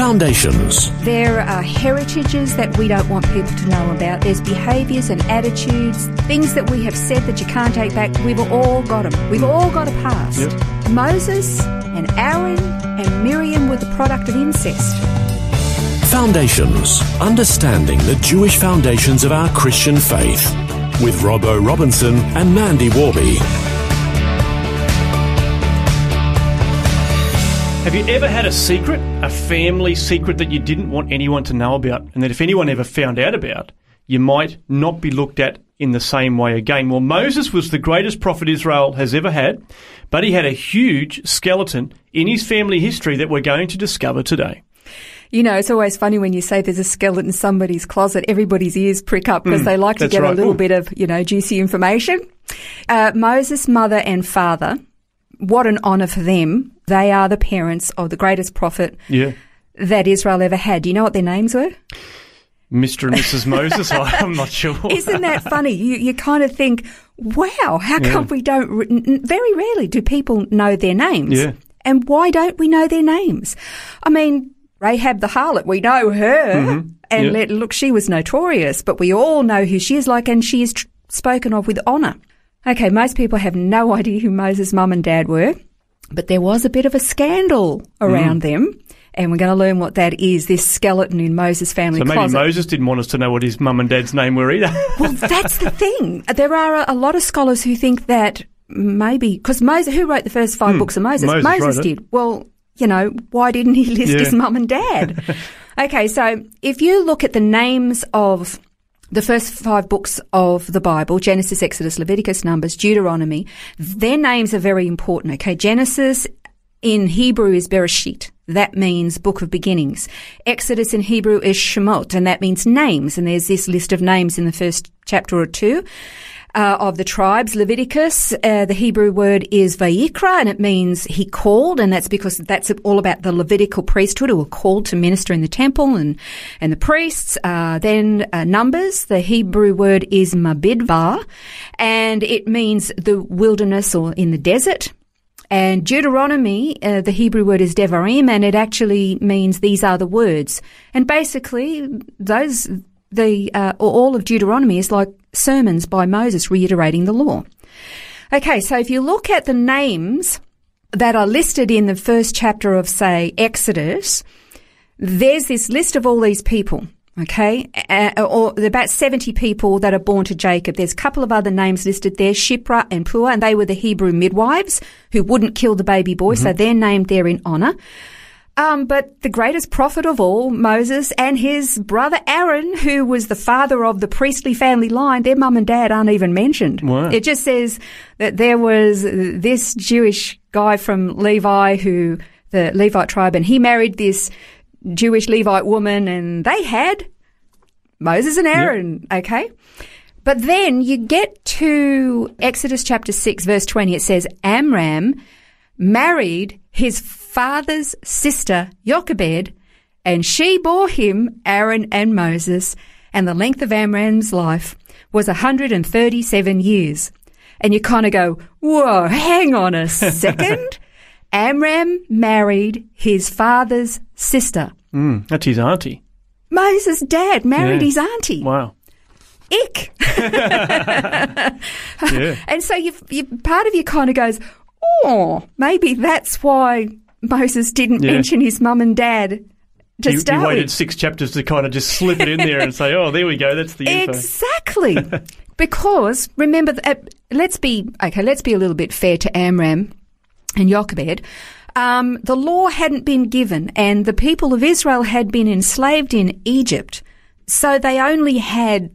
Foundations. There are heritages that we don't want people to know about. There's behaviours and attitudes, things that we have said that you can't take back. We've all got them. We've all got a past. Yep. Moses and Aaron and Miriam were the product of incest. Foundations. Understanding the Jewish foundations of our Christian faith. With Robbo Robinson and Mandy Warby. Have you ever had a secret, a family secret that you didn't want anyone to know about, and that if anyone ever found out about, you might not be looked at in the same way again? Well, Moses was the greatest prophet Israel has ever had, but he had a huge skeleton in his family history that we're going to discover today. You know, it's always funny when you say there's a skeleton in somebody's closet, everybody's ears prick up because Mm, they like to get a little Ooh. bit of, you know, juicy information. Uh, Moses' mother and father, what an honour for them. They are the parents of the greatest prophet Yeah. that Israel ever had. Do you know what their names were? Mr. and Mrs. Moses, I'm not sure. Isn't that funny? You, you kind of think, wow, how come we don't, re- very rarely do people know their names. Yeah. And why don't we know their names? I mean, Rahab the harlot, we know her. And Mm-hmm. Yeah. let, look, she was notorious, but we all know who she is like, and she is tr- spoken of with honour. Okay, most people have no idea who Moses' mum and dad were, but there was a bit of a scandal around Mm. them. And we're going to learn what that is, this skeleton in Moses' family So maybe closet. Moses didn't want us to know what his mum and dad's name were either. Well, that's the thing. There are a, lot of scholars who think that maybe because Moses, who wrote the first five books of Moses. Moses it. did. Well, you know, why didn't he list Yeah. his mum and dad? okay, so if you look at the names of the first five books of the Bible, Genesis, Exodus, Leviticus, Numbers, Deuteronomy, their names are very important. Okay, Genesis in Hebrew is Bereshit. That means book of beginnings. Exodus in Hebrew is Shemot, and that means names. And there's this list of names in the first chapter or two. Uh, of the tribes, Leviticus, uh, the Hebrew word is Vayikra, and it means he called, and that's because that's all about the Levitical priesthood who were called to minister in the temple and, and the priests. Uh, then uh, Numbers, the Hebrew word is Bamidbar, and it means the wilderness or in the desert. And Deuteronomy, uh, the Hebrew word is Devarim, and it actually means these are the words. And basically, those the uh, all of Deuteronomy is like sermons by Moses reiterating the law. Okay, so if you look at the names that are listed in the first chapter of, say, Exodus, there's this list of all these people. Okay, uh, or about 70 people that are born to Jacob. There's a couple of other names listed there, Shiphrah and Puah, and they were the Hebrew midwives who wouldn't kill the baby boy, so they're named there in honor. Um, but the greatest prophet of all, Moses, and his brother Aaron, who was the father of the priestly family line, their mum and dad aren't even mentioned. Wow. It just says that there was this Jewish guy from Levi who, the Levite tribe, and he married this Jewish Levite woman, and they had Moses and Aaron, okay? But then you get to Exodus chapter 6, verse 20. It says, Amram married his father's sister, Jochebed, and she bore him Aaron and Moses, and the length of Amram's life was 137 years. And you kind of go, whoa, hang on a second. Amram married his father's sister. Mm, that's his auntie. Moses' dad married Yeah. his auntie. Wow. Ick. Yeah. And so you, you, part of you kind of goes, oh, maybe that's why Moses didn't Yeah. mention his mum and dad to You, waited with. six chapters to kind of just slip it in there and say, oh, there we go, that's the info. Exactly. because remember, uh, let's be okay. Let's be a little bit fair to Amram and Jochebed. Um, the law hadn't been given, and the people of Israel had been enslaved in Egypt. So they only had,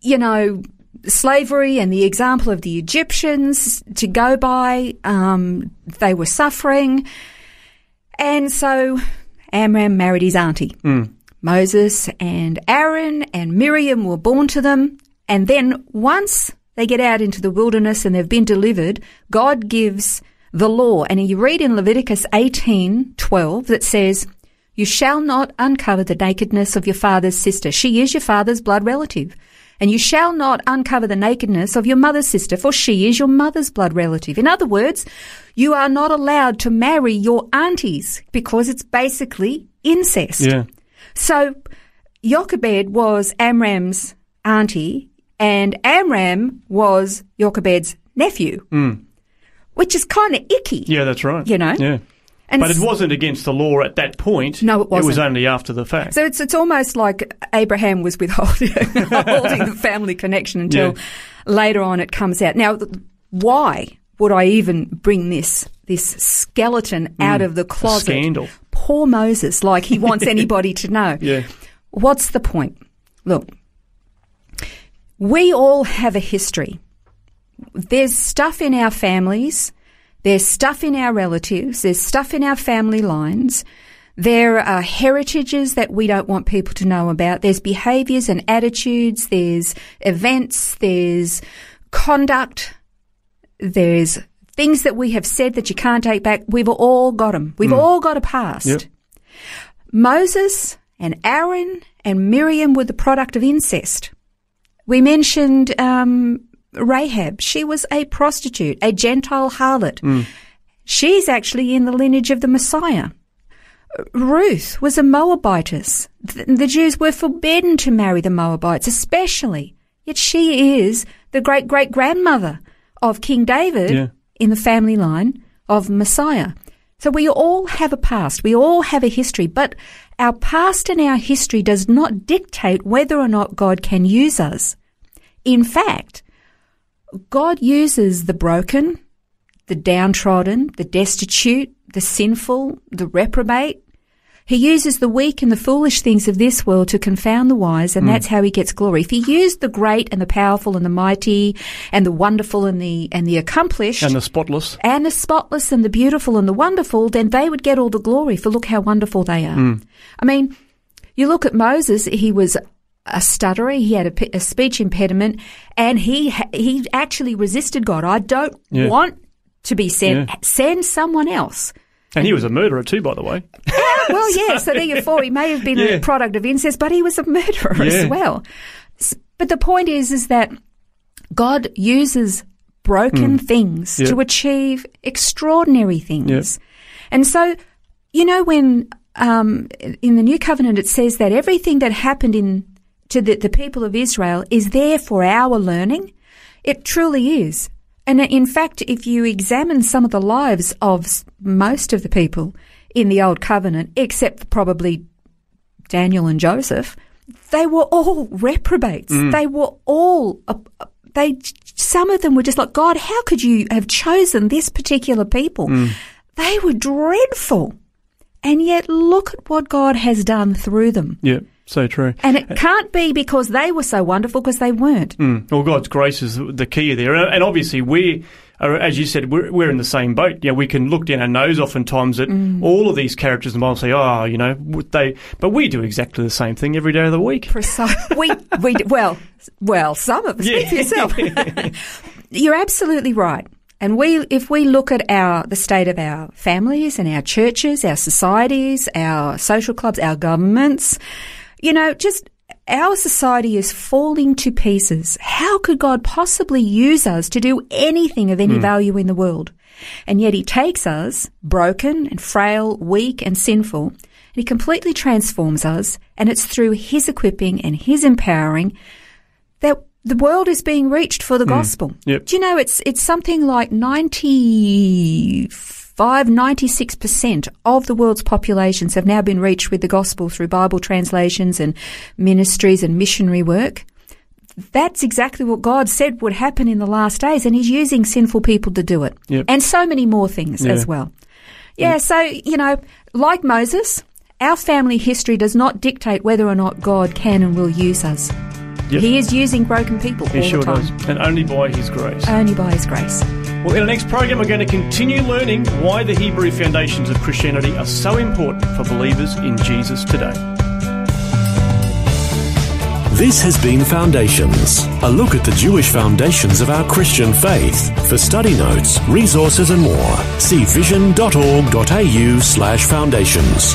you know, slavery and the example of the Egyptians to go by. Um, they were suffering. And so Amram married his auntie. Hmm. Moses and Aaron and Miriam were born to them. And then once they get out into the wilderness and they've been delivered, God gives the law. And you read in Leviticus 18, 12 that says, you shall not uncover the nakedness of your father's sister. She is your father's blood relative. And you shall not uncover the nakedness of your mother's sister, for she is your mother's blood relative. In other words, you are not allowed to marry your aunties because it's basically incest. Yeah. So Jochebed was Amram's auntie, and Amram was Jochebed's nephew, mm. which is kind of icky. Yeah, that's right. You know? Yeah. And But it wasn't against the law at that point. No, it wasn't. It was only after the fact. So it's it's almost like Abraham was withholding holding the family connection until Yeah. later on it comes out. Now, why would I even bring this this skeleton mm. out of the closet? Scandal. Poor Moses, like he wants anybody to know. Yeah. What's the point? Look, we all have a history. There's stuff in our families. There's stuff in our relatives. There's stuff in our family lines. There are heritages that we don't want people to know about. There's behaviors and attitudes. There's events. There's conduct. There's things that we have said that you can't take back. We've all got them. We've all got a past. Yep. Moses and Aaron and Miriam were the product of incest. We mentioned um, Rahab. She was a prostitute, a Gentile harlot. Hmm. She's actually in the lineage of the Messiah. Ruth was a Moabitess. The, the Jews were forbidden to marry the Moabites, especially. Yet she is the great great grandmother of King David Yeah. in the family line of Messiah. So we all have a past. We all have a history, but our past and our history does not dictate whether or not God can use us. In fact, God uses the broken, the downtrodden, the destitute, the sinful, the reprobate. He uses the weak and the foolish things of this world to confound the wise, and hmm. that's how he gets glory. If he used the great and the powerful and the mighty and the wonderful and the and the accomplished And the spotless. and the spotless and the beautiful and the wonderful, then they would get all the glory for look how wonderful they are. Hmm. I mean, you look at Moses, he was a stutterer, he had a speech impediment, and he he actually resisted God. I don't Yeah. want to be sent. Yeah. Send someone else. And he was a murderer too, by the way. Well, yeah, so there you therefore he may have been Yeah. a product of incest, but he was a murderer as well. But the point is, is that God uses broken things Hmm. Yeah. to achieve extraordinary things. And so, you know, when um, in the New Covenant it says that everything that happened in to the, the people of Israel is there for our learning, it truly is. And in fact, if you examine some of the lives of most of the people in the Old Covenant, except probably Daniel and Joseph, they were all reprobates. They were all, uh, uh, they, some of them were just like, God, how could you have chosen this particular people? They were dreadful. And yet look at what God has done through them. Yeah, so true. And it uh, can't be because they were so wonderful because they weren't. Mm. Well, God's grace is the key there, and obviously we, are, as you said, we're, we're in the same boat. Yeah, we can look down our nose oftentimes at mm. all of these characters in the Bible and say, "Oh, you know, they," but we do exactly the same thing every day of the week. Precise. we, we, well, well, some of us. Speak for yourself. You're absolutely right. And we, if we look at our, the state of our families and our churches, our societies, our social clubs, our governments, you know, just our society is falling to pieces. How could God possibly use us to do anything of any hmm. value in the world? And yet he takes us, broken and frail, weak and sinful, and he completely transforms us. And it's through his equipping and his empowering that the world is being reached for the hmm. gospel. Yep. Do you know it's it's something like 95 96% of the world's populations have now been reached with the gospel through Bible translations and ministries and missionary work. That's exactly what God said would happen in the last days and he's using sinful people to do it. Yep. And so many more things Yeah. as well. Yeah, so, you know, like Moses, our family history does not dictate whether or not God can and will use us. Yep. He is using broken people He all sure the time, does, and only by His grace. only by His grace. Well, in our next program, we're going to continue learning why the Hebrew foundations of Christianity are so important for believers in Jesus today. This has been Foundations, a look at the Jewish foundations of our Christian faith. For study notes, resources and more, see vision.org.au slash foundations.